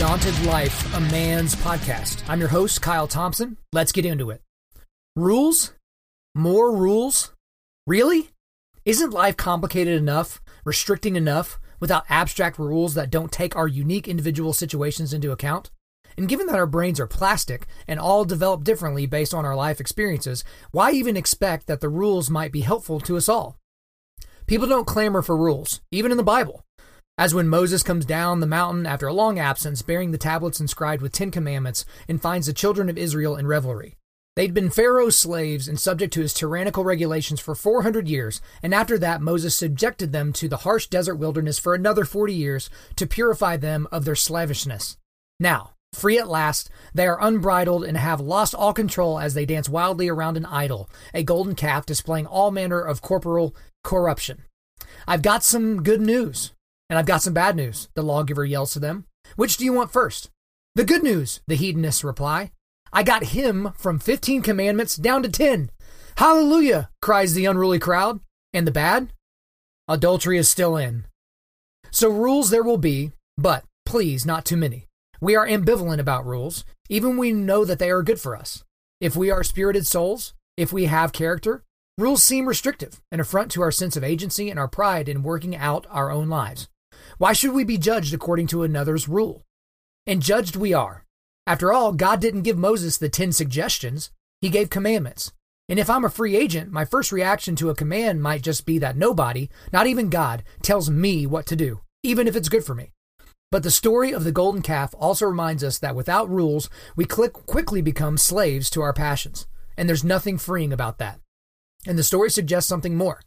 Undaunted Life, a man's podcast. I'm your host, Kyle Thompson. Let's get into it. Rules? More rules? Really? Isn't life complicated enough, restricting enough, without abstract rules that don't take our unique individual situations into account? And given that our brains are plastic and all develop differently based on our life experiences, why even expect that the rules might be helpful to us all? People don't clamor for rules, even in the Bible. As when Moses comes down the mountain after a long absence, bearing the tablets inscribed with Ten Commandments, and finds the children of Israel in revelry. They'd been Pharaoh's slaves and subject to his tyrannical regulations for 400 years, and after that, Moses subjected them to the harsh desert wilderness for another 40 years to purify them of their slavishness. Now, free at last, they are unbridled and have lost all control as they dance wildly around an idol, a golden calf displaying all manner of corporal corruption. I've got some good news. And I've got some bad news, the lawgiver yells to them. Which do you want first? The good news, the hedonists reply. I got him from 15 commandments down to 10. Hallelujah, cries the unruly crowd. And the bad? Adultery is still in. So rules there will be, but please, not too many. We are ambivalent about rules, even when we know that they are good for us. If we are spirited souls, if we have character, rules seem restrictive, an affront to our sense of agency and our pride in working out our own lives. Why should we be judged according to another's rule? And judged we are. After all, God didn't give Moses the 10 suggestions, He gave commandments. And if I'm a free agent, my first reaction to a command might just be that nobody, not even God, tells me what to do, even if it's good for me. But the story of the golden calf also reminds us that without rules, we quickly become slaves to our passions. And there's nothing freeing about that. And the story suggests something more.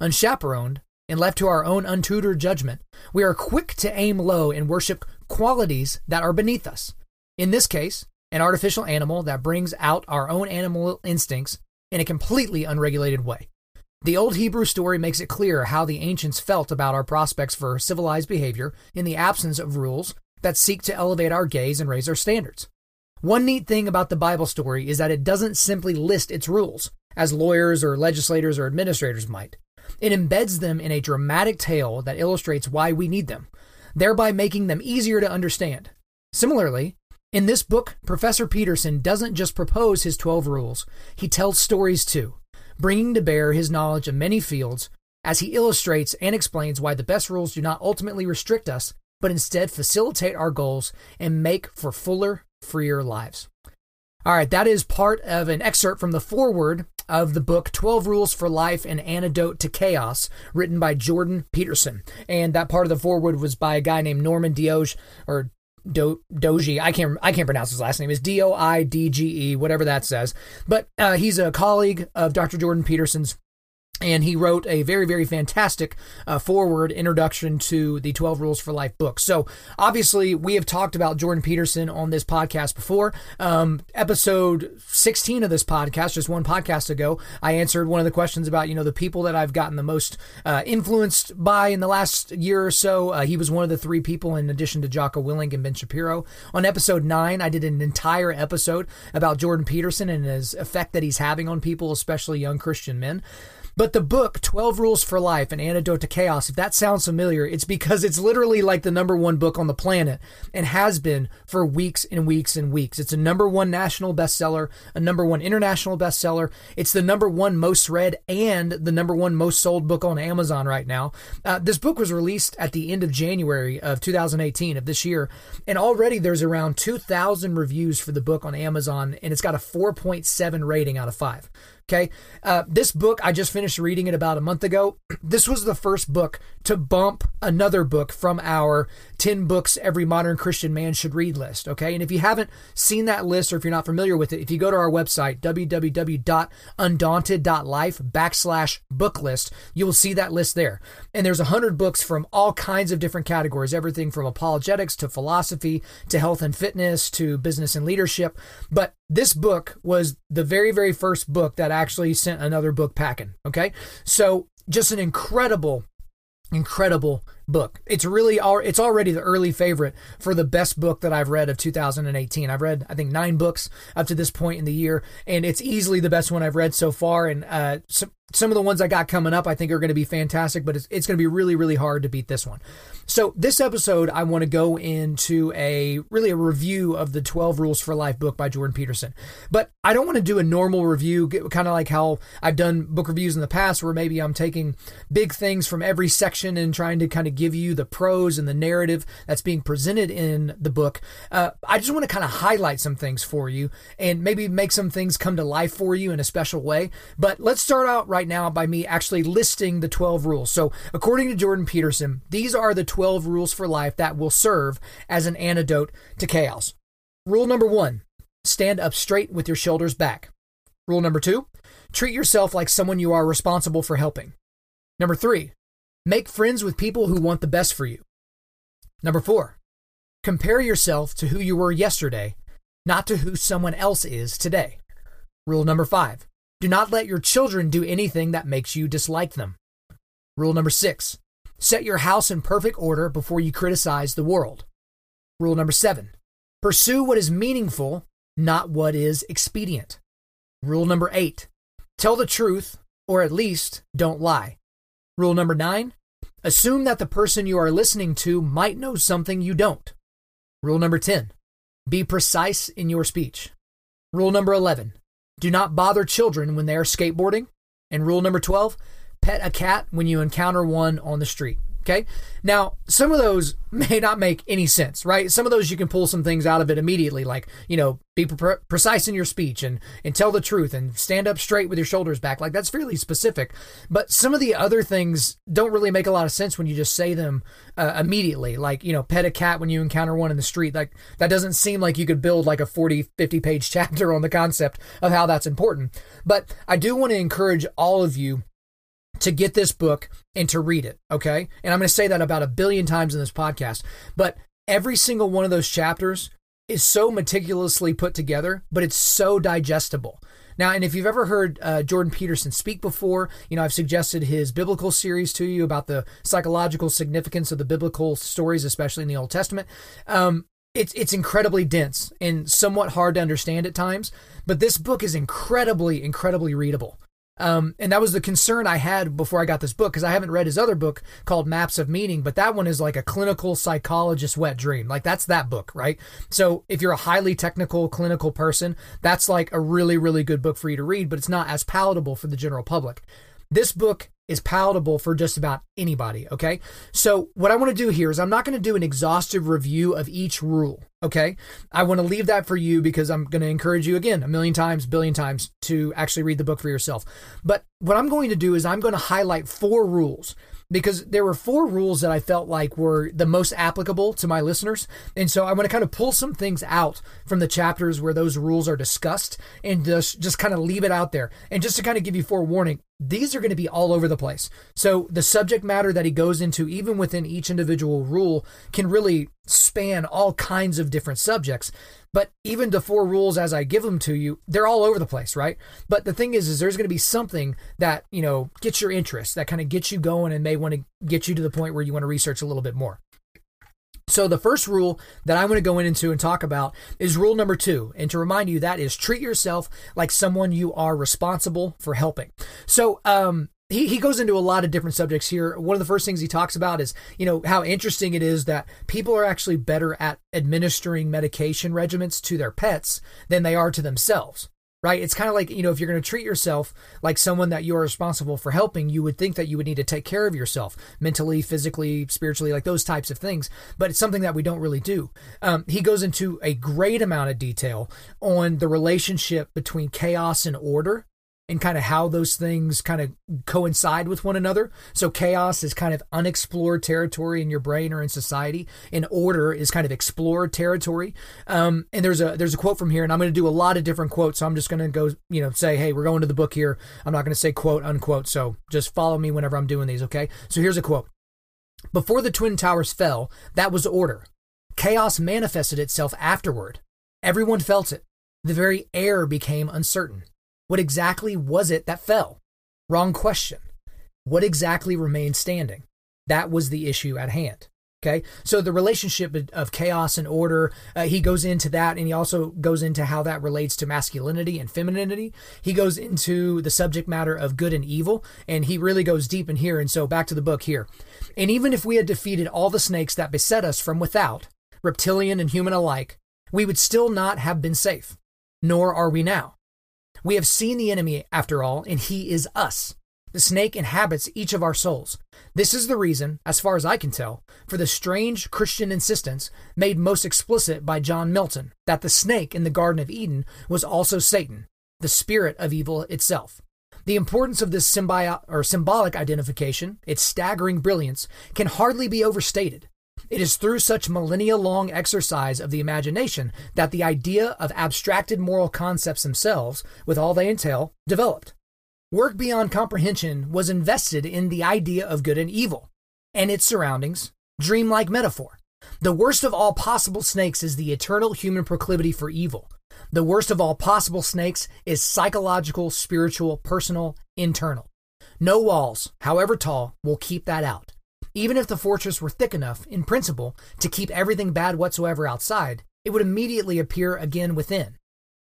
Unchaperoned, and left to our own untutored judgment, we are quick to aim low and worship qualities that are beneath us. In this case, an artificial animal that brings out our own animal instincts in a completely unregulated way. The old Hebrew story makes it clear how the ancients felt about our prospects for civilized behavior in the absence of rules that seek to elevate our gaze and raise our standards. One neat thing about the Bible story is that it doesn't simply list its rules, as lawyers or legislators or administrators might. It embeds them in a dramatic tale that illustrates why we need them, thereby making them easier to understand. Similarly, in this book, Professor Peterson doesn't just propose his 12 rules, he tells stories too, bringing to bear his knowledge of many fields as he illustrates and explains why the best rules do not ultimately restrict us, but instead facilitate our goals and make for fuller, freer lives. All right, that is part of an excerpt from the foreword of the book 12 Rules for Life An Antidote to Chaos, written by Jordan Peterson. And that part of the foreword was by a guy named Norman Doidge, or Do, Doji. I can't I can't pronounce his last name. Is D O I D G E, whatever that says. But uh, he's a colleague of Dr. Jordan Peterson's and he wrote a very very fantastic uh, forward introduction to the 12 rules for life book. So obviously we have talked about jordan peterson on this podcast before. Um, episode 16 of this podcast just one podcast ago i answered one of the questions about you know the people that i've gotten the most uh, influenced by in the last year or so. Uh, he was one of the three people in addition to jocko willink and ben shapiro. On episode 9 i did an entire episode about jordan peterson and his effect that he's having on people especially young christian men but the book, 12 Rules for Life, An Antidote to Chaos, if that sounds familiar, it's because it's literally like the number one book on the planet and has been for weeks and weeks and weeks. It's a number one national bestseller, a number one international bestseller. It's the number one most read and the number one most sold book on Amazon right now. Uh, this book was released at the end of January of 2018 of this year, and already there's around 2,000 reviews for the book on Amazon, and it's got a 4.7 rating out of 5. Okay. Uh, this book, I just finished reading it about a month ago. This was the first book to bump another book from our 10 books every modern Christian man should read list. Okay. And if you haven't seen that list or if you're not familiar with it, if you go to our website, www.undaunted.life backslash book list, you will see that list there. And there's a hundred books from all kinds of different categories, everything from apologetics to philosophy to health and fitness to business and leadership. But this book was the very, very first book that actually sent another book packing. Okay. So just an incredible, incredible book. It's really all it's already the early favorite for the best book that I've read of 2018. I've read I think nine books up to this point in the year, and it's easily the best one I've read so far. And uh, some some of the ones I got coming up I think are going to be fantastic, but it's, it's going to be really really hard to beat this one. So this episode I want to go into a really a review of the 12 Rules for Life book by Jordan Peterson. But I don't want to do a normal review, kind of like how I've done book reviews in the past, where maybe I'm taking big things from every section and trying to kind of give you the prose and the narrative that's being presented in the book. Uh, I just want to kind of highlight some things for you and maybe make some things come to life for you in a special way. But let's start out right now by me actually listing the 12 rules. So, according to Jordan Peterson, these are the 12 rules for life that will serve as an antidote to chaos. Rule number one stand up straight with your shoulders back. Rule number two treat yourself like someone you are responsible for helping. Number three, make friends with people who want the best for you. Number four, compare yourself to who you were yesterday, not to who someone else is today. Rule number five, do not let your children do anything that makes you dislike them. Rule number six, set your house in perfect order before you criticize the world. Rule number seven, pursue what is meaningful, not what is expedient. Rule number eight, tell the truth, or at least don't lie. Rule number nine assume that the person you are listening to might know something you don't. Rule number 10 be precise in your speech. Rule number 11 do not bother children when they are skateboarding. And rule number 12 pet a cat when you encounter one on the street. Okay. Now, some of those may not make any sense, right? Some of those you can pull some things out of it immediately, like, you know, be pre- precise in your speech and, and tell the truth and stand up straight with your shoulders back. Like, that's fairly specific. But some of the other things don't really make a lot of sense when you just say them uh, immediately. Like, you know, pet a cat when you encounter one in the street. Like, that doesn't seem like you could build like a 40, 50 page chapter on the concept of how that's important. But I do want to encourage all of you to get this book and to read it. Okay. And I'm going to say that about a billion times in this podcast, but every single one of those chapters is so meticulously put together, but it's so digestible. Now, and if you've ever heard uh, Jordan Peterson speak before, you know, I've suggested his biblical series to you about the psychological significance of the biblical stories, especially in the Old Testament. Um, it's it's incredibly dense and somewhat hard to understand at times, but this book is incredibly, incredibly readable. Um, and that was the concern I had before I got this book because I haven't read his other book called Maps of Meaning, but that one is like a clinical psychologist wet dream. Like that's that book, right? So if you're a highly technical clinical person, that's like a really, really good book for you to read, but it's not as palatable for the general public. This book is palatable for just about anybody. Okay. So, what I want to do here is I'm not going to do an exhaustive review of each rule. Okay. I want to leave that for you because I'm going to encourage you again a million times, billion times to actually read the book for yourself. But what I'm going to do is I'm going to highlight four rules because there were four rules that I felt like were the most applicable to my listeners. And so I want to kind of pull some things out from the chapters where those rules are discussed and just, just kind of leave it out there. And just to kind of give you forewarning, these are going to be all over the place. So the subject matter that he goes into, even within each individual rule, can really span all kinds of different subjects. But even the four rules as I give them to you, they're all over the place, right? But the thing is, is there's going to be something that, you know, gets your interest, that kind of gets you going and may want to get you to the point where you want to research a little bit more. So the first rule that I want to go into and talk about is rule number two. And to remind you, that is treat yourself like someone you are responsible for helping. So, um, he, he goes into a lot of different subjects here. One of the first things he talks about is, you know, how interesting it is that people are actually better at administering medication regimens to their pets than they are to themselves. Right? It's kind of like, you know, if you're going to treat yourself like someone that you are responsible for helping, you would think that you would need to take care of yourself mentally, physically, spiritually, like those types of things. But it's something that we don't really do. Um, he goes into a great amount of detail on the relationship between chaos and order and kind of how those things kind of coincide with one another. So chaos is kind of unexplored territory in your brain or in society, and order is kind of explored territory. Um, and there's a there's a quote from here, and I'm going to do a lot of different quotes. So I'm just going to go, you know, say, hey, we're going to the book here. I'm not going to say quote unquote. So just follow me whenever I'm doing these. Okay. So here's a quote. Before the twin towers fell, that was order. Chaos manifested itself afterward. Everyone felt it. The very air became uncertain. What exactly was it that fell? Wrong question. What exactly remained standing? That was the issue at hand. Okay, so the relationship of chaos and order, uh, he goes into that, and he also goes into how that relates to masculinity and femininity. He goes into the subject matter of good and evil, and he really goes deep in here. And so back to the book here. And even if we had defeated all the snakes that beset us from without, reptilian and human alike, we would still not have been safe, nor are we now. We have seen the enemy, after all, and he is us. The snake inhabits each of our souls. This is the reason, as far as I can tell, for the strange Christian insistence made most explicit by John Milton that the snake in the Garden of Eden was also Satan, the spirit of evil itself. The importance of this symbio- or symbolic identification, its staggering brilliance, can hardly be overstated. It is through such millennia long exercise of the imagination that the idea of abstracted moral concepts themselves, with all they entail, developed. Work beyond comprehension was invested in the idea of good and evil and its surroundings, dreamlike metaphor. The worst of all possible snakes is the eternal human proclivity for evil. The worst of all possible snakes is psychological, spiritual, personal, internal. No walls, however tall, will keep that out. Even if the fortress were thick enough, in principle, to keep everything bad whatsoever outside, it would immediately appear again within.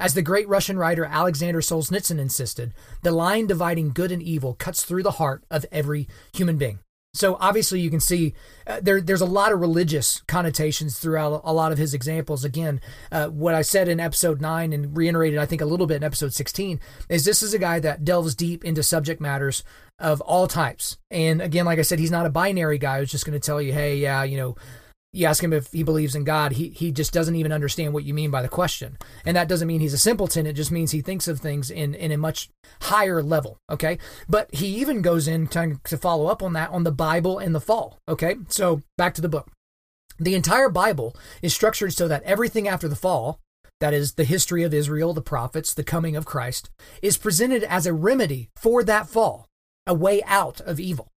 As the great Russian writer Alexander Solzhenitsyn insisted, the line dividing good and evil cuts through the heart of every human being. So obviously, you can see uh, there. There's a lot of religious connotations throughout a lot of his examples. Again, uh, what I said in episode nine and reiterated, I think, a little bit in episode 16 is this is a guy that delves deep into subject matters of all types. And again, like I said, he's not a binary guy who's just going to tell you, hey, yeah, you know, you ask him if he believes in God, he, he just doesn't even understand what you mean by the question. And that doesn't mean he's a simpleton. It just means he thinks of things in, in a much higher level. Okay. But he even goes in to, to follow up on that on the Bible and the fall. Okay. So back to the book. The entire Bible is structured so that everything after the fall, that is, the history of Israel, the prophets, the coming of Christ, is presented as a remedy for that fall, a way out of evil.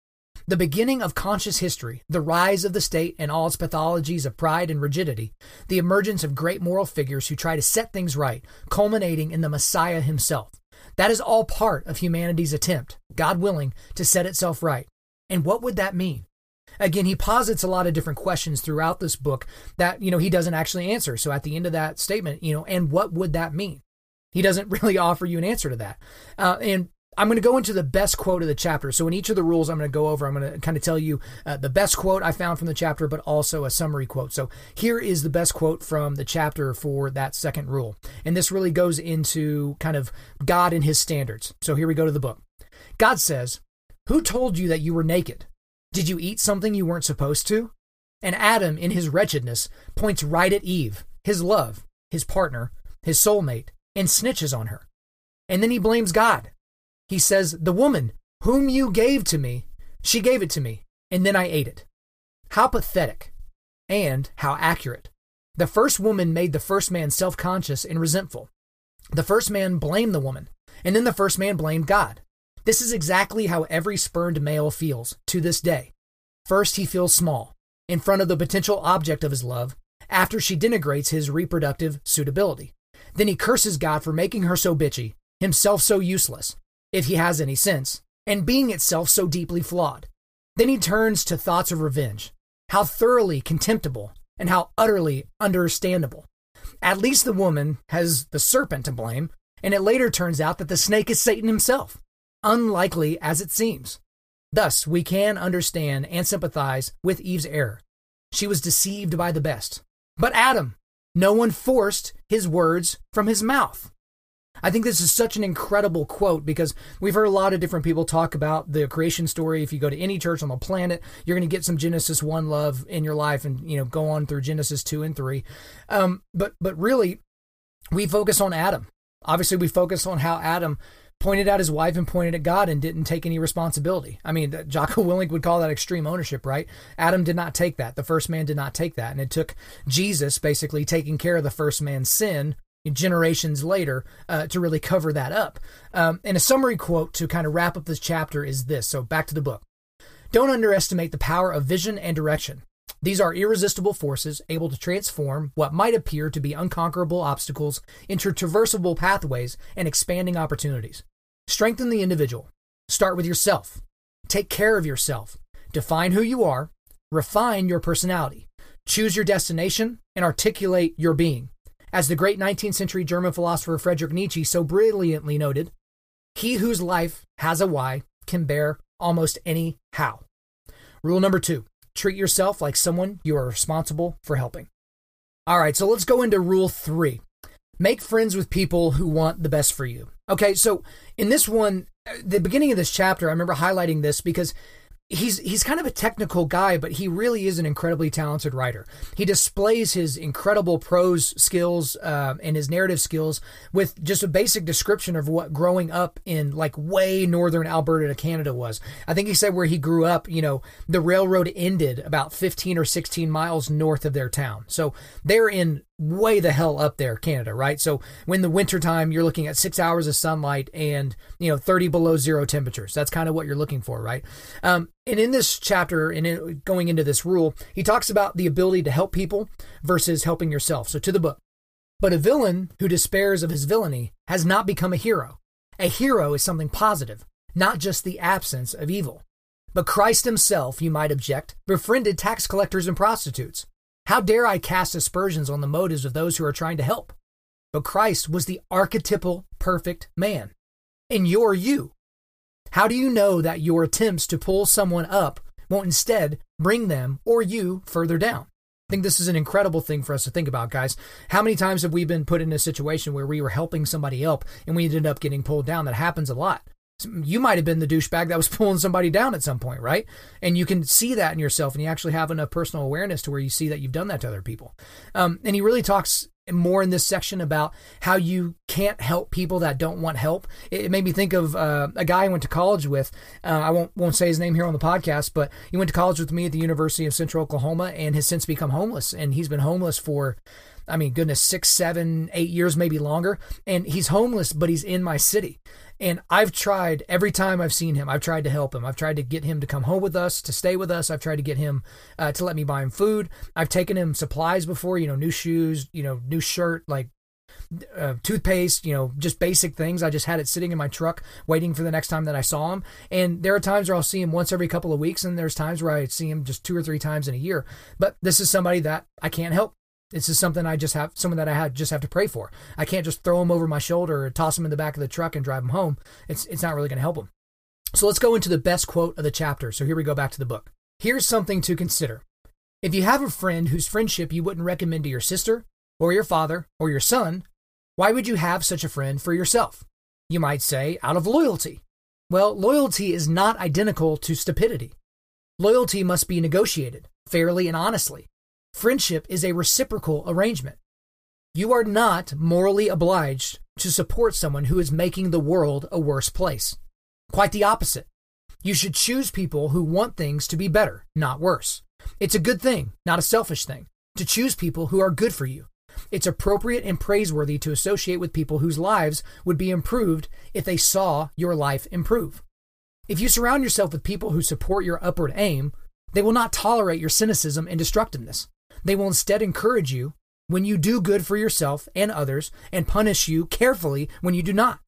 The beginning of conscious history, the rise of the state and all its pathologies of pride and rigidity, the emergence of great moral figures who try to set things right, culminating in the Messiah himself. That is all part of humanity's attempt, God willing, to set itself right. And what would that mean? Again, he posits a lot of different questions throughout this book that, you know, he doesn't actually answer. So at the end of that statement, you know, and what would that mean? He doesn't really offer you an answer to that. Uh, and I'm going to go into the best quote of the chapter. So, in each of the rules I'm going to go over, I'm going to kind of tell you uh, the best quote I found from the chapter, but also a summary quote. So, here is the best quote from the chapter for that second rule. And this really goes into kind of God and his standards. So, here we go to the book. God says, Who told you that you were naked? Did you eat something you weren't supposed to? And Adam, in his wretchedness, points right at Eve, his love, his partner, his soulmate, and snitches on her. And then he blames God he says, The woman whom you gave to me, she gave it to me, and then I ate it. How pathetic and how accurate. The first woman made the first man self conscious and resentful. The first man blamed the woman, and then the first man blamed God. This is exactly how every spurned male feels to this day. First, he feels small in front of the potential object of his love after she denigrates his reproductive suitability. Then he curses God for making her so bitchy, himself so useless, if he has any sense, and being itself so deeply flawed. Then he turns to thoughts of revenge. How thoroughly contemptible and how utterly understandable. At least the woman has the serpent to blame, and it later turns out that the snake is Satan himself, unlikely as it seems. Thus, we can understand and sympathize with Eve's error. She was deceived by the best. But Adam, no one forced his words from his mouth. I think this is such an incredible quote because we've heard a lot of different people talk about the creation story. If you go to any church on the planet, you're going to get some Genesis 1 love in your life and, you know, go on through Genesis 2 and 3. Um, but, but really, we focus on Adam. Obviously, we focus on how Adam pointed at his wife and pointed at God and didn't take any responsibility. I mean, Jocko Willink would call that extreme ownership, right? Adam did not take that. The first man did not take that. And it took Jesus basically taking care of the first man's sin generations later uh, to really cover that up. Um, and a summary quote to kind of wrap up this chapter is this. So back to the book. Don't underestimate the power of vision and direction. These are irresistible forces able to transform what might appear to be unconquerable obstacles into traversable pathways and expanding opportunities. Strengthen the individual. Start with yourself. Take care of yourself. Define who you are, refine your personality, choose your destination, and articulate your being. As the great 19th century German philosopher Friedrich Nietzsche so brilliantly noted, he whose life has a why can bear almost any how. Rule number two treat yourself like someone you are responsible for helping. All right, so let's go into rule three make friends with people who want the best for you. Okay, so in this one, uh, the beginning of this chapter, I remember highlighting this because he's he's kind of a technical guy, but he really is an incredibly talented writer. He displays his incredible prose skills uh, and his narrative skills with just a basic description of what growing up in like way northern Alberta, Canada was. I think he said where he grew up, you know, the railroad ended about 15 or 16 miles north of their town. So they're in way the hell up there, Canada, right? So when the wintertime, you're looking at six hours of sunlight and, you know, 30 below zero temperatures. That's kind of what you're looking for, right? Um, and in this chapter, and going into this rule, he talks about the ability to help people versus helping yourself. So to the book. But a villain who despairs of his villainy has not become a hero. A hero is something positive, not just the absence of evil. But Christ himself, you might object, befriended tax collectors and prostitutes. How dare I cast aspersions on the motives of those who are trying to help? But Christ was the archetypal perfect man. And you're you. How do you know that your attempts to pull someone up won't instead bring them or you further down? I think this is an incredible thing for us to think about, guys. How many times have we been put in a situation where we were helping somebody up and we ended up getting pulled down? That happens a lot you might have been the douchebag that was pulling somebody down at some point, right? And you can see that in yourself, and you actually have enough personal awareness to where you see that you've done that to other people. Um, and he really talks more in this section about how you can't help people that don't want help. It, made me think of uh, a guy I went to college with. Uh, I won't won't say his name here on the podcast, but he went to college with me at the University of Central Oklahoma, and has since become homeless. And he's been homeless for I mean, goodness, six, seven, eight years, maybe longer. And he's homeless, but he's in my city. And I've tried every time I've seen him, I've tried to help him. I've tried to get him to come home with us, to stay with us. I've tried to get him uh, to let me buy him food. I've taken him supplies before, you know, new shoes, you know, new shirt, like uh, toothpaste, you know, just basic things. I just had it sitting in my truck waiting for the next time that I saw him. And there are times where I'll see him once every couple of weeks, and there's times where I see him just two or three times in a year. But this is somebody that I can't help. This is something I just have, someone that I had just have to pray for. I can't just throw him over my shoulder or toss him in the back of the truck and drive him home. It's, it's not really going to help him. So let's go into the best quote of the chapter. So here we go back to the book. Here's something to consider. If you have a friend whose friendship you wouldn't recommend to your sister or your father or your son, why would you have such a friend for yourself? You might say, out of loyalty. Well, loyalty is not identical to stupidity. Loyalty must be negotiated fairly and honestly. Friendship is a reciprocal arrangement. You are not morally obliged to support someone who is making the world a worse place. Quite the opposite. You should choose people who want things to be better, not worse. It's a good thing, not a selfish thing, to choose people who are good for you. It's appropriate and praiseworthy to associate with people whose lives would be improved if they saw your life improve. If you surround yourself with people who support your upward aim, they will not tolerate your cynicism and destructiveness. They will instead encourage you when you do good for yourself and others and punish you carefully when you do not.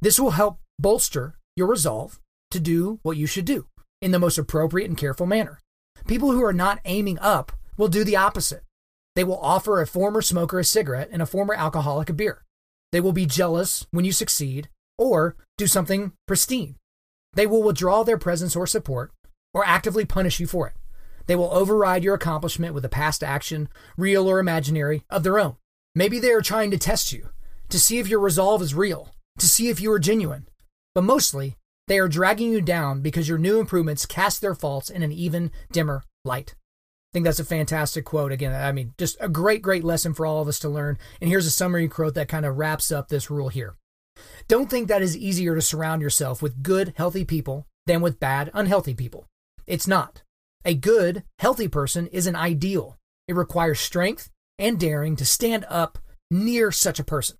This will help bolster your resolve to do what you should do in the most appropriate and careful manner. People who are not aiming up will do the opposite. They will offer a former smoker a cigarette and a former alcoholic a beer. They will be jealous when you succeed or do something pristine. They will withdraw their presence or support or actively punish you for it. They will override your accomplishment with a past action, real or imaginary, of their own. Maybe they are trying to test you, to see if your resolve is real, to see if you are genuine. But mostly, they are dragging you down because your new improvements cast their faults in an even dimmer light. I think that's a fantastic quote. Again, I mean, just a great, great lesson for all of us to learn. And here's a summary quote that kind of wraps up this rule here. Don't think that is easier to surround yourself with good, healthy people than with bad, unhealthy people. It's not. A good, healthy person is an ideal. It requires strength and daring to stand up near such a person.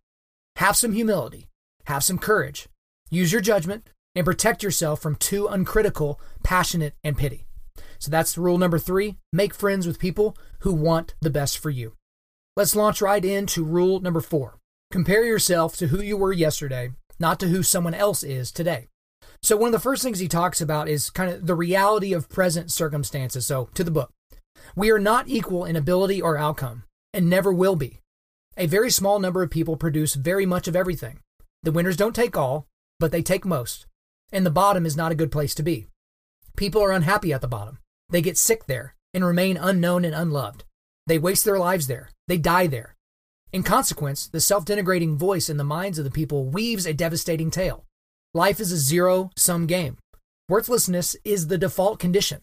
Have some humility, have some courage, use your judgment, and protect yourself from too uncritical, passionate, and pity. So that's rule number three make friends with people who want the best for you. Let's launch right into rule number four compare yourself to who you were yesterday, not to who someone else is today. So, one of the first things he talks about is kind of the reality of present circumstances. So, to the book, we are not equal in ability or outcome, and never will be. A very small number of people produce very much of everything. The winners don't take all, but they take most. And the bottom is not a good place to be. People are unhappy at the bottom. They get sick there and remain unknown and unloved. They waste their lives there. They die there. In consequence, the self denigrating voice in the minds of the people weaves a devastating tale. Life is a zero sum game. Worthlessness is the default condition.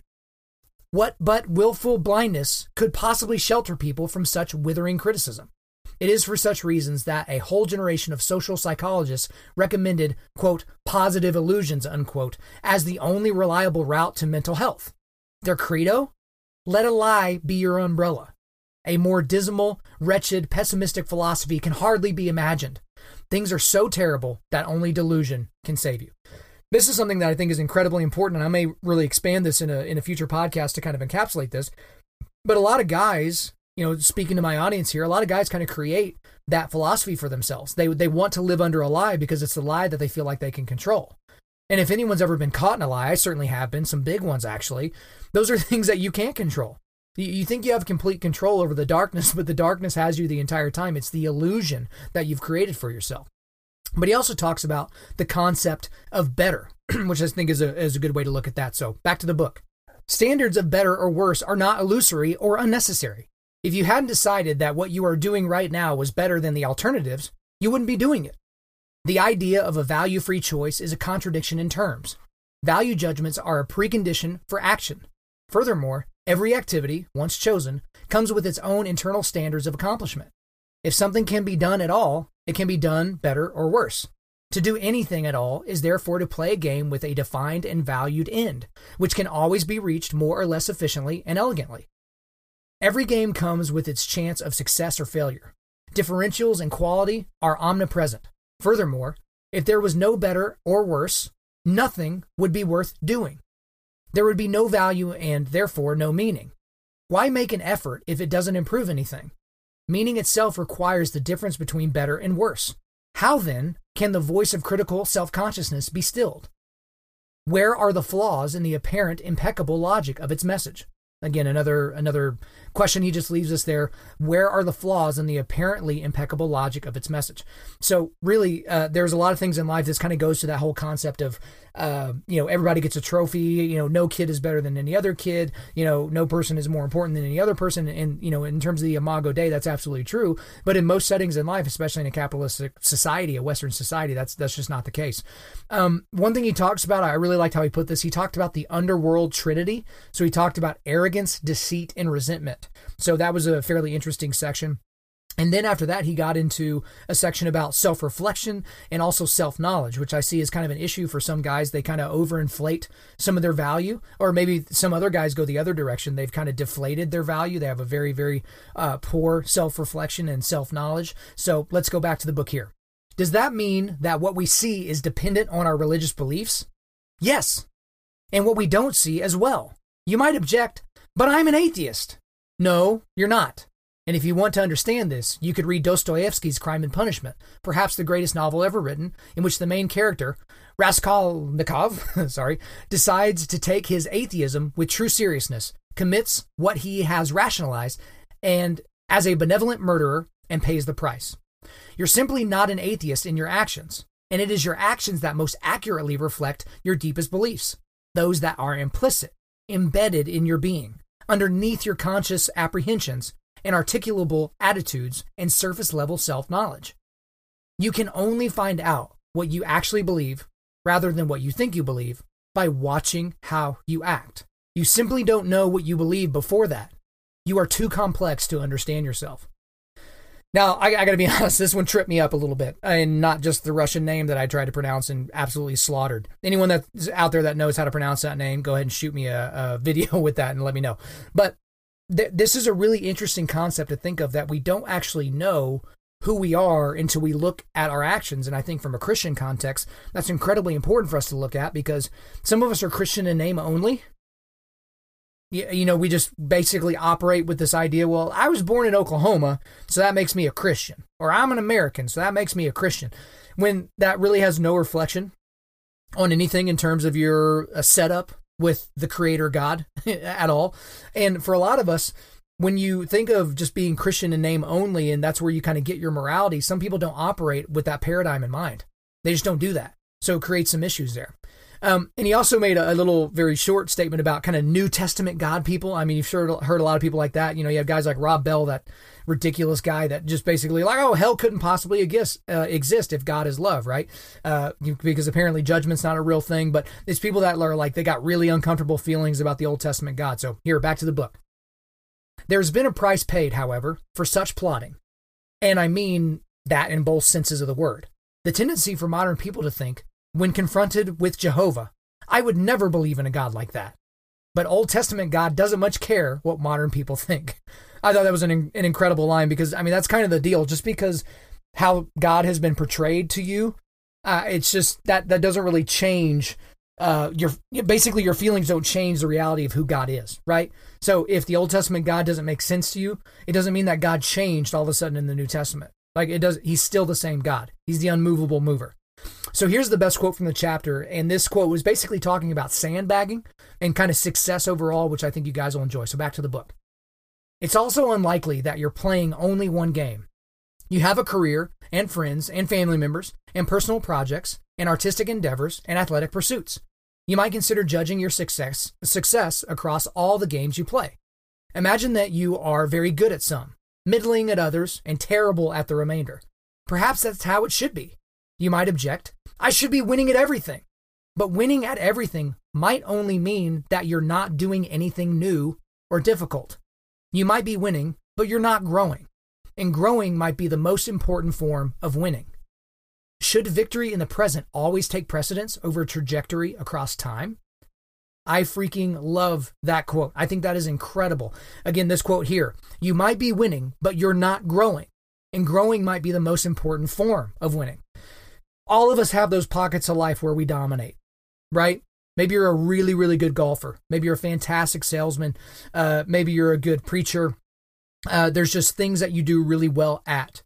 What but willful blindness could possibly shelter people from such withering criticism? It is for such reasons that a whole generation of social psychologists recommended, quote, positive illusions, unquote, as the only reliable route to mental health. Their credo? Let a lie be your umbrella. A more dismal, wretched, pessimistic philosophy can hardly be imagined. Things are so terrible that only delusion can save you. This is something that I think is incredibly important, and I may really expand this in a in a future podcast to kind of encapsulate this. But a lot of guys, you know, speaking to my audience here, a lot of guys kind of create that philosophy for themselves. They they want to live under a lie because it's the lie that they feel like they can control. And if anyone's ever been caught in a lie, I certainly have been, some big ones actually. Those are things that you can't control. You think you have complete control over the darkness, but the darkness has you the entire time. It's the illusion that you've created for yourself. But he also talks about the concept of better, which I think is a, is a good way to look at that. So back to the book. Standards of better or worse are not illusory or unnecessary. If you hadn't decided that what you are doing right now was better than the alternatives, you wouldn't be doing it. The idea of a value free choice is a contradiction in terms. Value judgments are a precondition for action. Furthermore, every activity, once chosen, comes with its own internal standards of accomplishment. If something can be done at all, it can be done better or worse. To do anything at all is therefore to play a game with a defined and valued end, which can always be reached more or less efficiently and elegantly. Every game comes with its chance of success or failure. Differentials in quality are omnipresent. Furthermore, if there was no better or worse, nothing would be worth doing. There would be no value and therefore no meaning. Why make an effort if it doesn't improve anything? Meaning itself requires the difference between better and worse. How then can the voice of critical self consciousness be stilled? Where are the flaws in the apparent impeccable logic of its message? Again, another another question he just leaves us there. Where are the flaws in the apparently impeccable logic of its message? So really, uh, there's a lot of things in life. This kind of goes to that whole concept of, uh, you know, everybody gets a trophy. You know, no kid is better than any other kid. You know, no person is more important than any other person. And you know, in terms of the Imago Dei, that's absolutely true. But in most settings in life, especially in a capitalistic society, a Western society, that's that's just not the case. Um, one thing he talks about, I really liked how he put this. He talked about the underworld trinity. So he talked about arrogance, deceit, and resentment. So that was a fairly interesting section. And then after that, he got into a section about self reflection and also self knowledge, which I see as kind of an issue for some guys. They kind of overinflate some of their value, or maybe some other guys go the other direction. They've kind of deflated their value. They have a very, very uh, poor self reflection and self knowledge. So let's go back to the book here. Does that mean that what we see is dependent on our religious beliefs? Yes. And what we don't see as well. You might object, but I'm an atheist. No, you're not. And if you want to understand this, you could read Dostoevsky's Crime and Punishment, perhaps the greatest novel ever written, in which the main character, Raskolnikov, sorry, decides to take his atheism with true seriousness, commits what he has rationalized, and as a benevolent murderer, and pays the price. You're simply not an atheist in your actions, and it is your actions that most accurately reflect your deepest beliefs, those that are implicit, embedded in your being underneath your conscious apprehensions and articulable attitudes and surface level self knowledge. You can only find out what you actually believe rather than what you think you believe by watching how you act. You simply don't know what you believe before that. You are too complex to understand yourself. Now, I, I got to be honest, this one tripped me up a little bit, and not just the Russian name that I tried to pronounce and absolutely slaughtered. Anyone that's out there that knows how to pronounce that name, go ahead and shoot me a, a video with that and let me know. But th- this is a really interesting concept to think of that we don't actually know who we are until we look at our actions. And I think from a Christian context, that's incredibly important for us to look at because some of us are Christian in name only, you know, we just basically operate with this idea well, I was born in Oklahoma, so that makes me a Christian. Or I'm an American, so that makes me a Christian. When that really has no reflection on anything in terms of your uh, setup with the creator God at all. And for a lot of us, when you think of just being Christian in name only, and that's where you kind of get your morality, some people don't operate with that paradigm in mind. They just don't do that. So it creates some issues there. Um, and he also made a, a, little very short statement about kind of New Testament God people. I mean, you've sure heard a lot of people like that. You know, you have guys like Rob Bell, that ridiculous guy that just basically like, oh, hell couldn't possibly exist, uh, exist if God is love, right? Uh, because apparently judgment's not a real thing. But it's people that are like they got really uncomfortable feelings about the Old Testament God. So here, back to the book. There's been a price paid, however, for such plotting, and I mean that in both senses of the word. The tendency for modern people to think when confronted with Jehovah. I would never believe in a God like that. But Old Testament God doesn't much care what modern people think. I thought that was an, an incredible line because, I mean, that's kind of the deal. Just because how God has been portrayed to you, uh, it's just that that doesn't really change. Uh, your basically your feelings don't change the reality of who God is, right? So if the Old Testament God doesn't make sense to you, it doesn't mean that God changed all of a sudden in the New Testament. Like it does, He's still the same God. He's the unmovable mover. So here's the best quote from the chapter. And this quote was basically talking about sandbagging and kind of success overall, which I think you guys will enjoy. So back to the book. It's also unlikely that you're playing only one game. You have a career and friends and family members and personal projects and artistic endeavors and athletic pursuits. You might consider judging your success success across all the games you play. Imagine that you are very good at some, middling at others, and terrible at the remainder. Perhaps that's how it should be. You might object, I should be winning at everything. But winning at everything might only mean that you're not doing anything new or difficult. You might be winning, but you're not growing. And growing might be the most important form of winning. Should victory in the present always take precedence over trajectory across time? I freaking love that quote. I think that is incredible. Again, this quote here you might be winning, but you're not growing. And growing might be the most important form of winning all of us have those pockets of life where we dominate, right? Maybe you're a really, really good golfer. Maybe you're a fantastic salesman. Uh, maybe you're a good preacher. Uh, there's just things that you do really well at.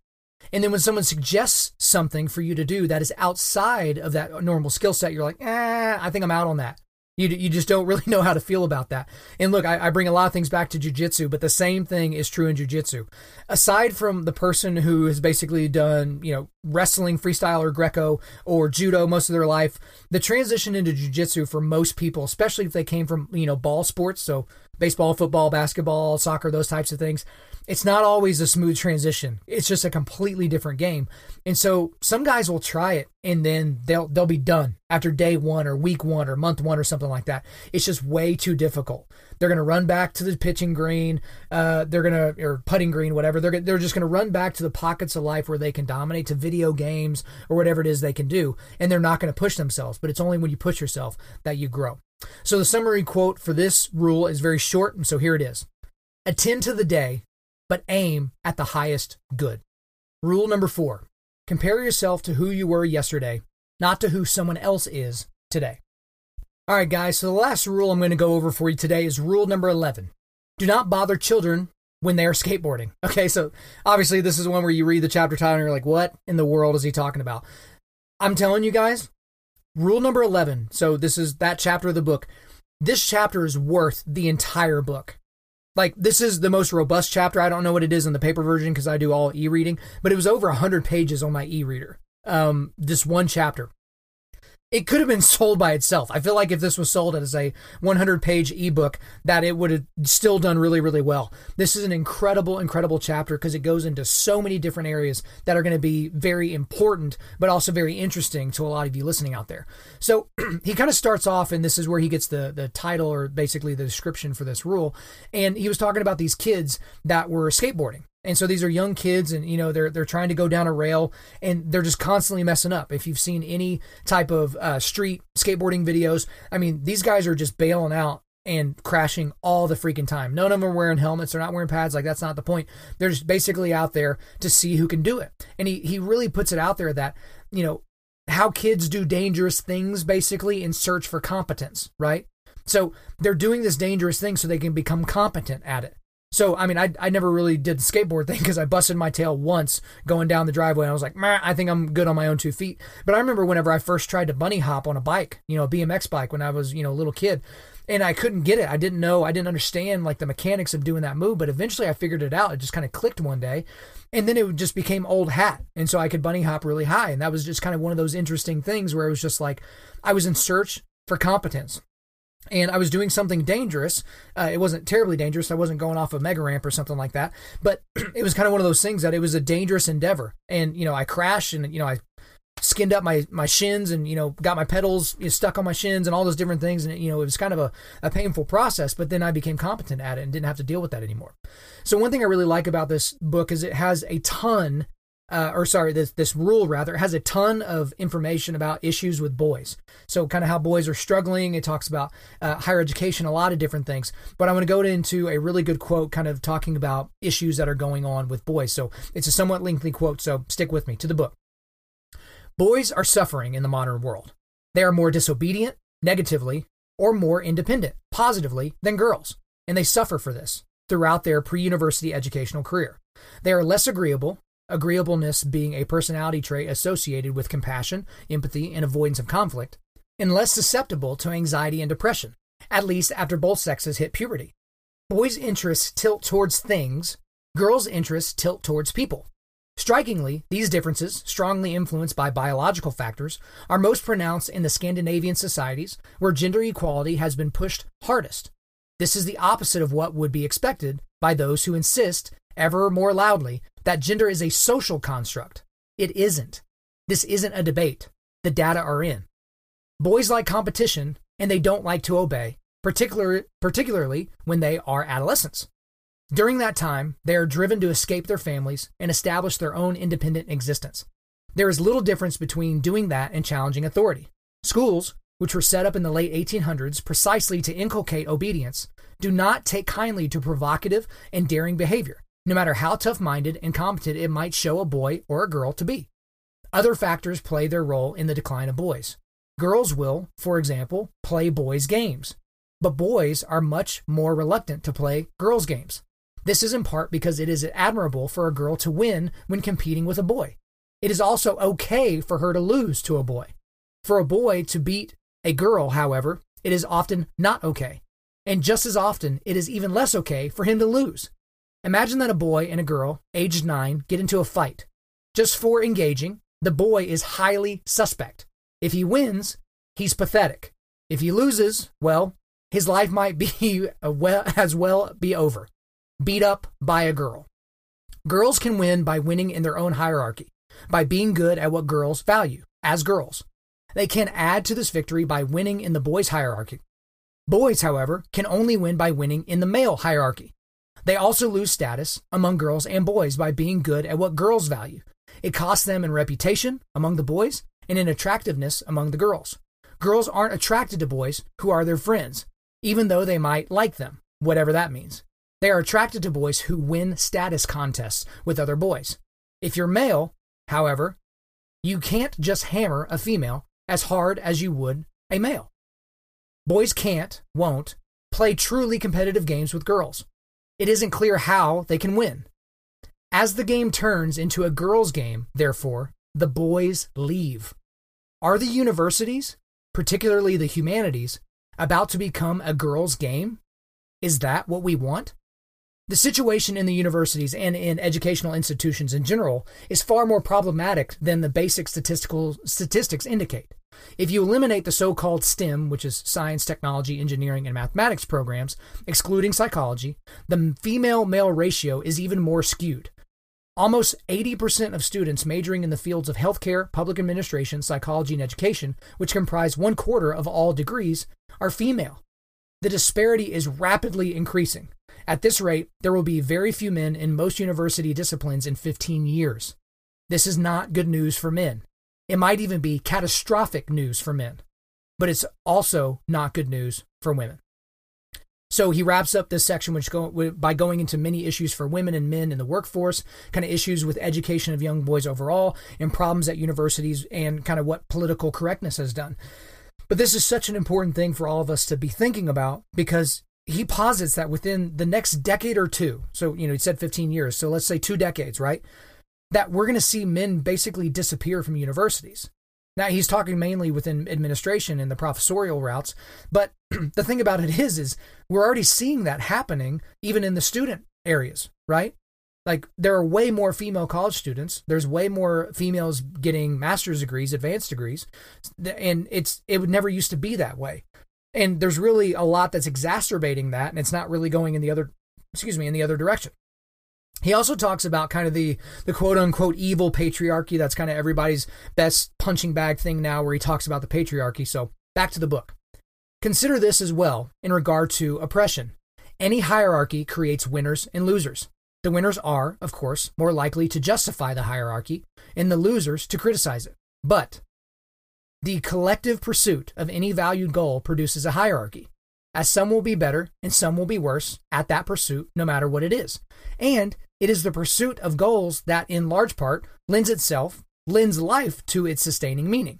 And then when someone suggests something for you to do that is outside of that normal skill set, you're like, eh, I think I'm out on that. You, you just don't really know how to feel about that. And look, I, I bring a lot of things back to jujitsu, but the same thing is true in jujitsu. Aside from the person who has basically done, you know, wrestling, freestyle, or Greco, or judo most of their life, the transition into jujitsu for most people, especially if they came from, you know, ball sports, so baseball, football, basketball, soccer, those types of things, it's not always a smooth transition. It's just a completely different game. And so some guys will try it and then they'll they'll be done after day 1 or week 1 or month 1 or something like that. It's just way too difficult. They're going to run back to the pitching green, uh, they're going to or putting green whatever. They're they're just going to run back to the pockets of life where they can dominate to video games or whatever it is they can do and they're not going to push themselves, but it's only when you push yourself that you grow. So the summary quote for this rule is very short and so here it is. Attend to the day but aim at the highest good. Rule number four compare yourself to who you were yesterday, not to who someone else is today. All right, guys, so the last rule I'm going to go over for you today is rule number 11. Do not bother children when they are skateboarding. Okay, so obviously this is one where you read the chapter title and you're like, what in the world is he talking about? I'm telling you guys, rule number 11. So this is that chapter of the book. This chapter is worth the entire book like this is the most robust chapter. I don't know what it is in the paper version because I do all e-reading, but it was over 100 pages on my e-reader. Um, this one chapter it could have been sold by itself. I feel like if this was sold as a 100 page ebook, that it would have still done really, really well. This is an incredible, incredible chapter because it goes into so many different areas that are going to be very important, but also very interesting to a lot of you listening out there. So he kind of starts off, and this is where he gets the, the title or basically the description for this rule. And he was talking about these kids that were skateboarding. And so these are young kids and you know they're they're trying to go down a rail and they're just constantly messing up. If you've seen any type of uh, street skateboarding videos, I mean these guys are just bailing out and crashing all the freaking time. None of them are wearing helmets, they're not wearing pads, like that's not the point. They're just basically out there to see who can do it. And he he really puts it out there that, you know, how kids do dangerous things basically in search for competence, right? So they're doing this dangerous thing so they can become competent at it. So, I mean, I, I never really did the skateboard thing because I busted my tail once going down the driveway. And I was like, I think I'm good on my own two feet. But I remember whenever I first tried to bunny hop on a bike, you know, a BMX bike when I was, you know, a little kid, and I couldn't get it. I didn't know, I didn't understand like the mechanics of doing that move. But eventually I figured it out. It just kind of clicked one day. And then it just became old hat. And so I could bunny hop really high. And that was just kind of one of those interesting things where it was just like I was in search for competence and I was doing something dangerous. Uh, it wasn't terribly dangerous. I wasn't going off a mega ramp or something like that, but it was kind of one of those things that it was a dangerous endeavor. And you know, I crashed and you know I skinned up my my shins and you know got my pedals you know, stuck on my shins and all those different things. And you know, it was kind of a, a painful process. But then I became competent at it and didn't have to deal with that anymore. So one thing I really like about this book is it has a ton uh, or sorry, this this rule rather has a ton of information about issues with boys. So kind of how boys are struggling. It talks about uh, higher education, a lot of different things. But I'm going to go into a really good quote, kind of talking about issues that are going on with boys. So it's a somewhat lengthy quote. So stick with me to the book. Boys are suffering in the modern world. They are more disobedient, negatively, or more independent, positively, than girls, and they suffer for this throughout their pre-university educational career. They are less agreeable, agreeableness being a personality trait associated with compassion, empathy, and avoidance of conflict, and less susceptible to anxiety and depression, at least after both sexes hit puberty. Boys' interests tilt towards things, girls' interests tilt towards people. Strikingly, these differences, strongly influenced by biological factors, are most pronounced in the Scandinavian societies where gender equality has been pushed hardest. This is the opposite of what would be expected by those who insist, ever more loudly, that gender is a social construct. It isn't. This isn't a debate. The data are in. Boys like competition and they don't like to obey, particular, particularly when they are adolescents. During that time, they are driven to escape their families and establish their own independent existence. There is little difference between doing that and challenging authority. Schools, which were set up in the late 1800s precisely to inculcate obedience, do not take kindly to provocative and daring behavior no matter how tough minded and competent it might show a boy or a girl to be. Other factors play their role in the decline of boys. Girls will, for example, play boys' games, but boys are much more reluctant to play girls' games. This is in part because it is admirable for a girl to win when competing with a boy. It is also okay for her to lose to a boy. For a boy to beat a girl, however, it is often not okay. And just as often, it is even less okay for him to lose. Imagine that a boy and a girl, aged nine, get into a fight. Just for engaging, the boy is highly suspect. If he wins, he's pathetic. If he loses, well, his life might be well, as well be over. Beat up by a girl. Girls can win by winning in their own hierarchy, by being good at what girls value, as girls. They can add to this victory by winning in the boys' hierarchy. Boys, however, can only win by winning in the male hierarchy. They also lose status among girls and boys by being good at what girls value. It costs them in reputation among the boys and in attractiveness among the girls. Girls aren't attracted to boys who are their friends, even though they might like them, whatever that means. They are attracted to boys who win status contests with other boys. If you're male, however, you can't just hammer a female as hard as you would a male. Boys can't, won't, play truly competitive games with girls it isn't clear how they can win. As the game turns into a girls' game, therefore, the boys leave. Are the universities, particularly the humanities, about to become a girls' game? Is that what we want? The situation in the universities and in educational institutions in general is far more problematic than the basic statistical statistics indicate. If you eliminate the so called STEM, which is science, technology, engineering, and mathematics programs, excluding psychology, the female male ratio is even more skewed. Almost 80% of students majoring in the fields of healthcare, public administration, psychology, and education, which comprise one quarter of all degrees, are female. The disparity is rapidly increasing. At this rate, there will be very few men in most university disciplines in 15 years. This is not good news for men. It might even be catastrophic news for men, but it's also not good news for women. So he wraps up this section which go, by going into many issues for women and men in the workforce, kind of issues with education of young boys overall, and problems at universities, and kind of what political correctness has done. But this is such an important thing for all of us to be thinking about because he posits that within the next decade or two, so, you know, he said 15 years, so let's say two decades, right? That we're going to see men basically disappear from universities. Now, he's talking mainly within administration and the professorial routes, but the thing about it is, is we're already seeing that happening even in the student areas, right? Like there are way more female college students. There's way more females getting master's degrees, advanced degrees, and it's it would never used to be that way. And there's really a lot that's exacerbating that, and it's not really going in the other, excuse me, in the other direction. He also talks about kind of the the quote unquote evil patriarchy. That's kind of everybody's best punching bag thing now, where he talks about the patriarchy. So back to the book. Consider this as well in regard to oppression. Any hierarchy creates winners and losers. The winners are, of course, more likely to justify the hierarchy, and the losers to criticize it. But the collective pursuit of any valued goal produces a hierarchy, as some will be better and some will be worse at that pursuit, no matter what it is. And it is the pursuit of goals that, in large part, lends itself, lends life to its sustaining meaning.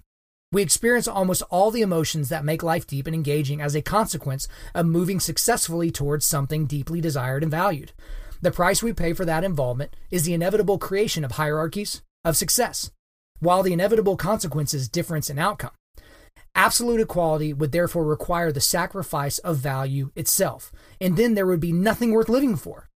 We experience almost all the emotions that make life deep and engaging as a consequence of moving successfully towards something deeply desired and valued. The price we pay for that involvement is the inevitable creation of hierarchies of success, while the inevitable consequence is difference in outcome. Absolute equality would therefore require the sacrifice of value itself, and then there would be nothing worth living for.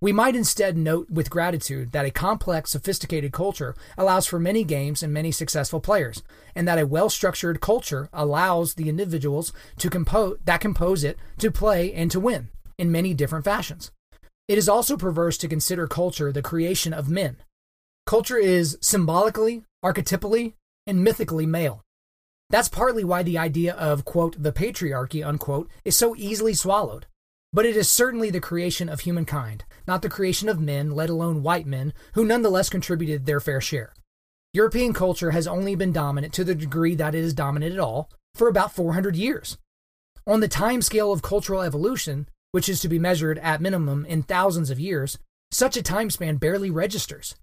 We might instead note with gratitude that a complex, sophisticated culture allows for many games and many successful players, and that a well structured culture allows the individuals to compose, that compose it to play and to win in many different fashions. It is also perverse to consider culture the creation of men. Culture is symbolically, archetypally, and mythically male. That's partly why the idea of, quote, the patriarchy, unquote, is so easily swallowed. But it is certainly the creation of humankind, not the creation of men, let alone white men, who nonetheless contributed their fair share. European culture has only been dominant to the degree that it is dominant at all for about 400 years. On the time scale of cultural evolution, which is to be measured at minimum in thousands of years, such a time span barely registers.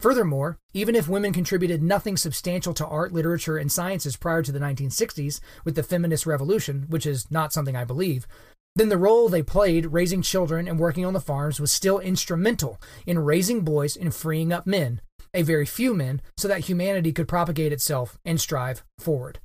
Furthermore, even if women contributed nothing substantial to art, literature, and sciences prior to the 1960s with the feminist revolution, which is not something I believe, then the role they played raising children and working on the farms was still instrumental in raising boys and freeing up men, a very few men, so that humanity could propagate itself and strive forward.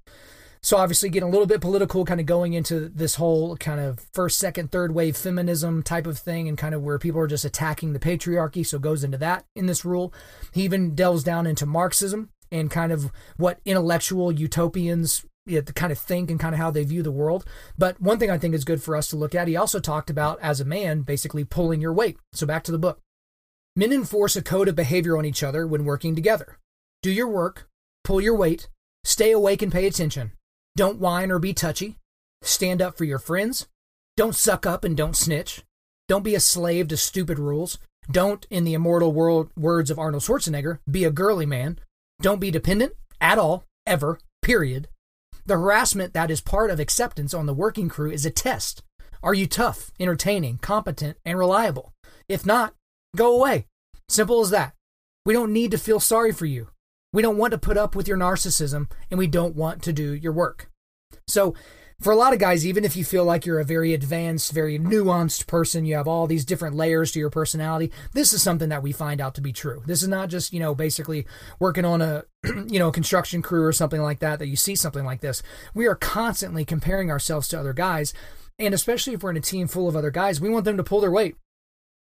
So obviously getting a little bit political, kind of going into this whole kind of first, second, third wave feminism type of thing and kind of where people are just attacking the patriarchy. So goes into that in this rule. He even delves down into Marxism and kind of what intellectual utopians you know, kind of think and kind of how they view the world. But one thing I think is good for us to look at, he also talked about as a man basically pulling your weight. So back to the book. Men enforce a code of behavior on each other when working together. Do your work, pull your weight, stay awake and pay attention. Don't whine or be touchy. Stand up for your friends. Don't suck up and don't snitch. Don't be a slave to stupid rules. Don't, in the immortal world words of Arnold Schwarzenegger, be a girly man. Don't be dependent at all, ever, period. The harassment that is part of acceptance on the working crew is a test. Are you tough, entertaining, competent, and reliable? If not, go away. Simple as that. We don't need to feel sorry for you. We don't want to put up with your narcissism and we don't want to do your work. So, for a lot of guys, even if you feel like you're a very advanced, very nuanced person, you have all these different layers to your personality, this is something that we find out to be true. This is not just, you know, basically working on a, you know, construction crew or something like that, that you see something like this. We are constantly comparing ourselves to other guys. And especially if we're in a team full of other guys, we want them to pull their weight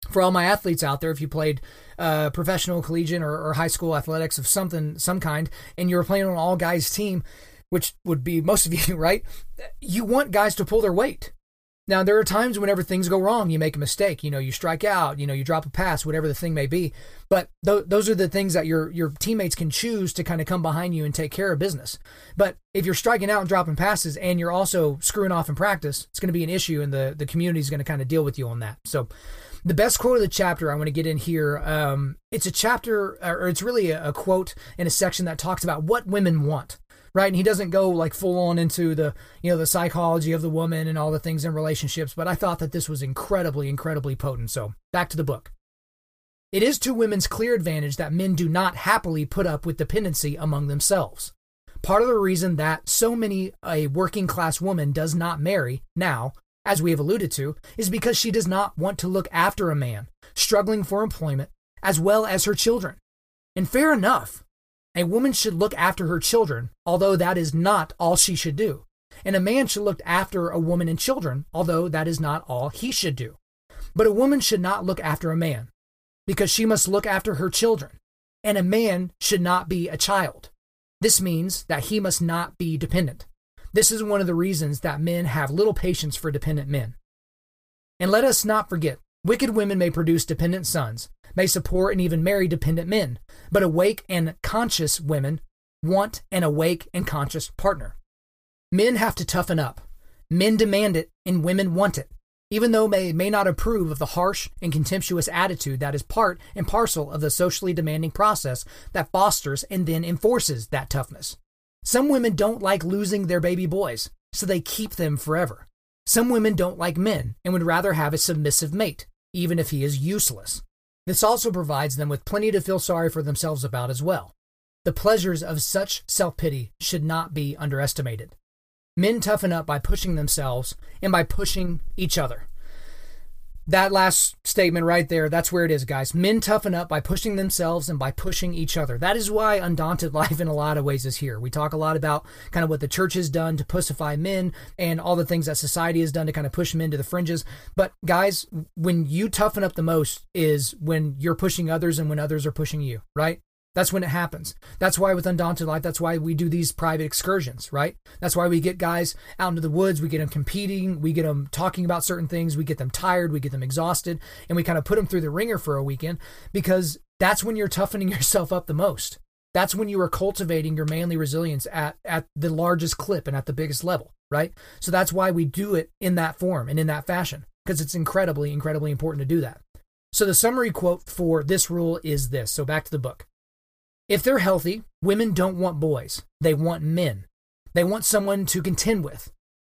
for all my athletes out there, if you played uh, professional, collegiate, or, or, high school athletics of something, some kind, and you were playing on an all guys team, which would be most of you, right? You want guys to pull their weight. Now, there are times whenever things go wrong, you make a mistake, you know, you strike out, you know, you drop a pass, whatever the thing may be. But th- those are the things that your your teammates can choose to kind of come behind you and take care of business. But if you're striking out and dropping passes and you're also screwing off in practice, it's going to be an issue, and the the community is going to kind of deal with you on that. So, the best quote of the chapter I want to get in here. Um, it's a chapter, or it's really a, a quote in a section that talks about what women want right? And he doesn't go like full on into the, you know, the psychology of the woman and all the things in relationships, but I thought that this was incredibly, incredibly potent. So back to the book. It is to women's clear advantage that men do not happily put up with dependency among themselves. Part of the reason that so many a working class woman does not marry now as we have alluded to, is because she does not want to look after a man struggling for employment as well as her children. And fair enough. A woman should look after her children, although that is not all she should do. And a man should look after a woman and children, although that is not all he should do. But a woman should not look after a man, because she must look after her children. And a man should not be a child. This means that he must not be dependent. This is one of the reasons that men have little patience for dependent men. And let us not forget, wicked women may produce dependent sons, may support and even marry dependent men, but awake and conscious women want an awake and conscious partner. Men have to toughen up. Men demand it, and women want it, even though they may not approve of the harsh and contemptuous attitude that is part and parcel of the socially demanding process that fosters and then enforces that toughness. Some women don't like losing their baby boys, so they keep them forever. Some women don't like men and would rather have a submissive mate, even if he is useless. This also provides them with plenty to feel sorry for themselves about as well. The pleasures of such self pity should not be underestimated. Men toughen up by pushing themselves and by pushing each other. That last statement right there, that's where it is, guys. Men toughen up by pushing themselves and by pushing each other. That is why Undaunted Life, in a lot of ways, is here. We talk a lot about kind of what the church has done to pussify men and all the things that society has done to kind of push men to the fringes. But, guys, when you toughen up the most is when you're pushing others and when others are pushing you, right? That's when it happens. That's why with Undaunted Life, that's why we do these private excursions, right? That's why we get guys out into the woods, we get them competing, we get them talking about certain things, we get them tired, we get them exhausted, and we kind of put them through the ringer for a weekend because that's when you're toughening yourself up the most. That's when you are cultivating your manly resilience at, at the largest clip and at the biggest level, right? So that's why we do it in that form and in that fashion because it's incredibly, incredibly important to do that. So the summary quote for this rule is this. So back to the book. If they're healthy, women don't want boys. They want men. They want someone to contend with,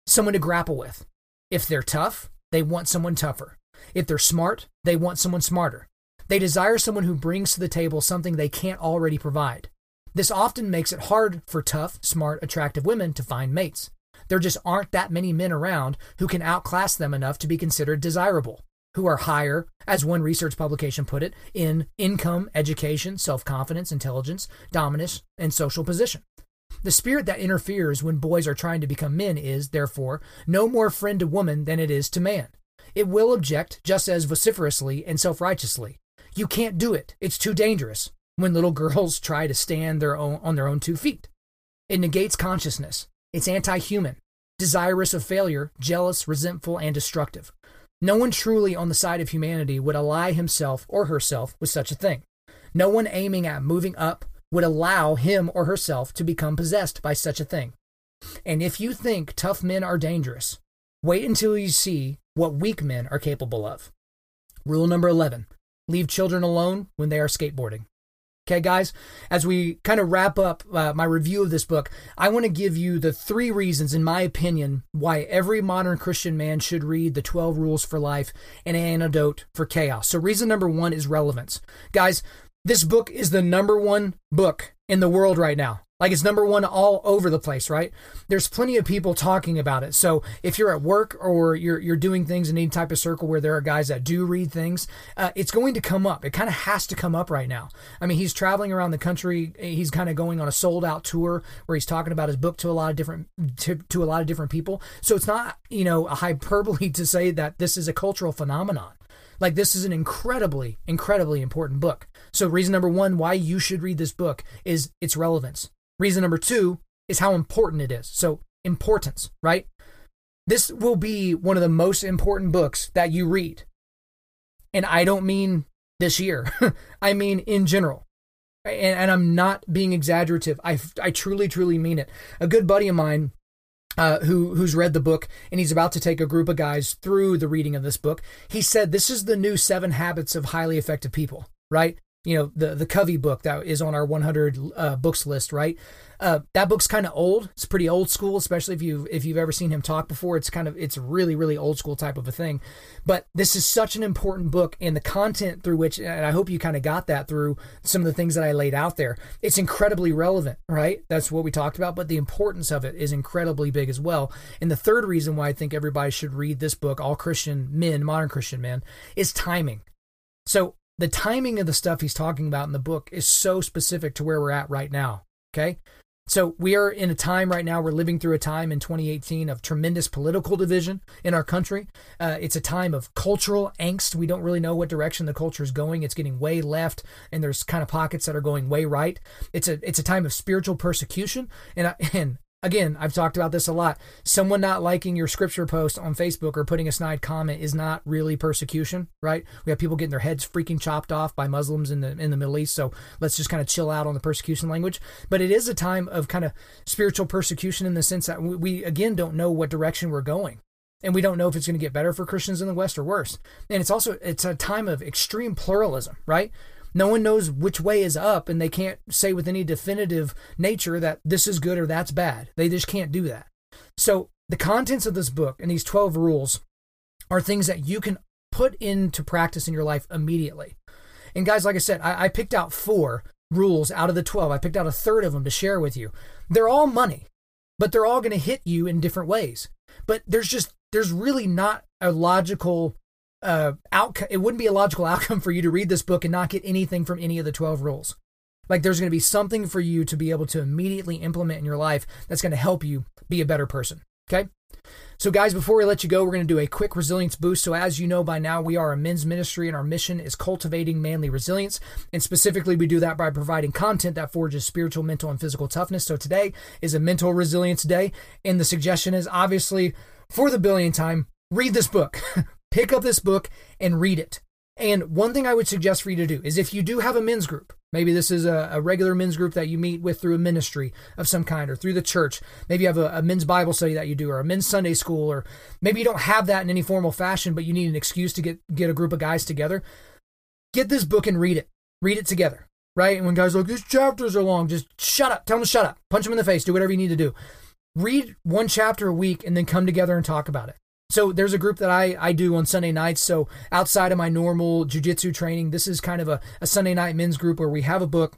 someone to grapple with. If they're tough, they want someone tougher. If they're smart, they want someone smarter. They desire someone who brings to the table something they can't already provide. This often makes it hard for tough, smart, attractive women to find mates. There just aren't that many men around who can outclass them enough to be considered desirable who are higher, as one research publication put it, in income, education, self confidence, intelligence, dominance, and social position. The spirit that interferes when boys are trying to become men is, therefore, no more friend to woman than it is to man. It will object just as vociferously and self righteously. You can't do it. It's too dangerous. When little girls try to stand their own, on their own two feet, it negates consciousness. It's anti human, desirous of failure, jealous, resentful, and destructive. No one truly on the side of humanity would ally himself or herself with such a thing. No one aiming at moving up would allow him or herself to become possessed by such a thing. And if you think tough men are dangerous, wait until you see what weak men are capable of. Rule number 11 leave children alone when they are skateboarding. Okay, guys, as we kind of wrap up uh, my review of this book, I want to give you the three reasons, in my opinion, why every modern Christian man should read the 12 Rules for Life and Antidote for Chaos. So, reason number one is relevance. Guys, this book is the number one book in the world right now. Like it's number one all over the place, right? There's plenty of people talking about it. So if you're at work or you're you're doing things in any type of circle where there are guys that do read things, uh, it's going to come up. It kind of has to come up right now. I mean, he's traveling around the country. He's kind of going on a sold out tour where he's talking about his book to a lot of different to, to a lot of different people. So it's not you know a hyperbole to say that this is a cultural phenomenon. Like this is an incredibly, incredibly important book. So reason number one why you should read this book is its relevance. Reason number two is how important it is. So, importance, right? This will be one of the most important books that you read. And I don't mean this year, I mean in general. And, and, I'm not being exaggerative. I, I truly, truly mean it. A good buddy of mine uh, who who's read the book and he's about to take a group of guys through the reading of this book. He said this is the new seven habits of highly effective people. Right? You know the the Covey book that is on our 100 uh, books list, right? Uh, that book's kind of old. It's pretty old school, especially if you if you've ever seen him talk before. It's kind of it's really really old school type of a thing. But this is such an important book, and the content through which, and I hope you kind of got that through some of the things that I laid out there. It's incredibly relevant, right? That's what we talked about, but the importance of it is incredibly big as well. And the third reason why I think everybody should read this book, all Christian men, modern Christian men, is timing. So the timing of the stuff he's talking about in the book is so specific to where we're at right now. Okay. So we are in a time right now, we're living through a time in 2018 of tremendous political division in our country. Uh, it's a time of cultural angst. We don't really know what direction the culture is going. It's getting way left and there's kind of pockets that are going way right. It's a, it's a time of spiritual persecution. And, I, and Again, I've talked about this a lot. Someone not liking your scripture post on Facebook or putting a snide comment is not really persecution, right? We have people getting their heads freaking chopped off by Muslims in the in the Middle East, so let's just kind of chill out on the persecution language. But it is a time of kind of spiritual persecution in the sense that we, we again don't know what direction we're going and we don't know if it's going to get better for Christians in the West or worse. And it's also it's a time of extreme pluralism, right? No one knows which way is up and they can't say with any definitive nature that this is good or that's bad. They just can't do that. So, the contents of this book and these 12 rules are things that you can put into practice in your life immediately. And, guys, like I said, I, I picked out four rules out of the 12. I picked out a third of them to share with you. They're all money, but they're all going to hit you in different ways. But there's just, there's really not a logical uh, outcome. It wouldn't be a logical outcome for you to read this book and not get anything from any of the 12 rules. Like there's going to be something for you to be able to immediately implement in your life that's going to help you be a better person. Okay. So, guys, before we let you go, we're going to do a quick resilience boost. So, as you know by now, we are a men's ministry, and our mission is cultivating manly resilience. And specifically, we do that by providing content that forges spiritual, mental, and physical toughness. So, today is a mental resilience day. And the suggestion is obviously for the billion time, read this book. pick up this book and read it. And one thing I would suggest for you to do is if you do have a men's group, maybe this is a, a, regular men's group that you meet with through a ministry of some kind or through the church, maybe you have a, a, men's Bible study that you do or a men's Sunday school, or maybe you don't have that in any formal fashion, but you need an excuse to get, get a group of guys together. Get this book and read it. Read it together, right? And when guys are like, these chapters are long, just shut up. Tell them to shut up. Punch them in the face. Do whatever you need to do. Read one chapter a week and then come together and talk about it. So there's a group that I, I do on Sunday nights. So outside of my normal jujitsu training, this is kind of a, a Sunday night men's group where we have a book.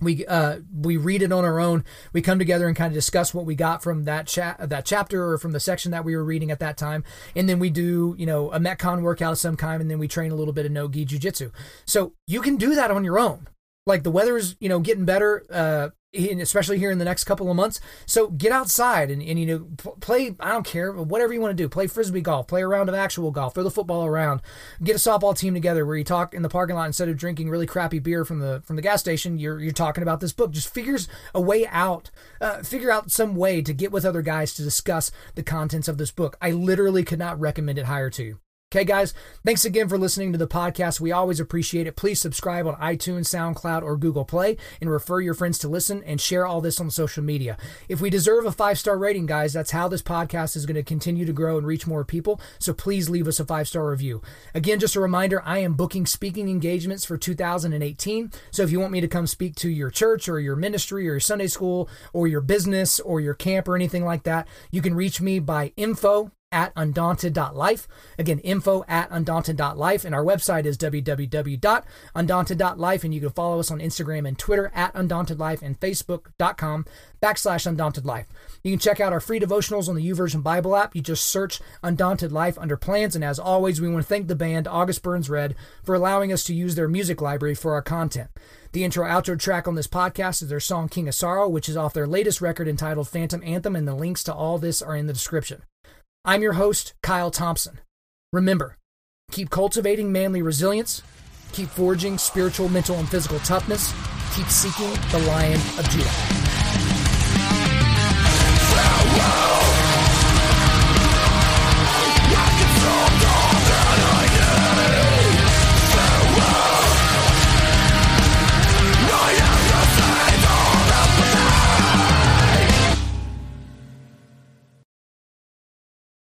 We uh we read it on our own. We come together and kind of discuss what we got from that chat that chapter or from the section that we were reading at that time, and then we do you know a metcon workout of some kind, and then we train a little bit of no gi jujitsu. So you can do that on your own like the weather's you know getting better uh especially here in the next couple of months. So get outside and, and you know play i don't care whatever you want to do. Play frisbee golf play a round of actual golf throw the football around. Get a softball team together where you talk in the parking lot instead of drinking really crappy beer from the from the gas station. You're you're talking about this book. Just figures a way out uh, figure out some way to get with other guys to discuss the contents of this book. I literally could not recommend it higher to you Okay, guys, thanks again for listening to the podcast. We always appreciate it. Please subscribe on iTunes, SoundCloud, or Google Play and refer your friends to listen and share all this on social media. If we deserve a five star rating, guys, that's how this podcast is going to continue to grow and reach more people. So please leave us a five star review. Again, just a reminder I am booking speaking engagements for 2018. So if you want me to come speak to your church or your ministry or your Sunday school or your business or your camp or anything like that, you can reach me by info at undaunted.life. Again, info at undaunted.life. And our website is www.undaunted.life. And you can follow us on Instagram and Twitter at undauntedlife and facebook.com backslash undauntedlife. You can check out our free devotionals on the YouVersion Bible app. You just search Undaunted Life under plans. And as always, we want to thank the band August Burns Red for allowing us to use their music library for our content. The intro outro track on this podcast is their song King of Sorrow, which is off their latest record entitled Phantom Anthem, and the links to all this are in the description. I'm your host, Kyle Thompson. Remember, keep cultivating manly resilience, keep forging spiritual, mental, and physical toughness, keep seeking the Lion of Judah.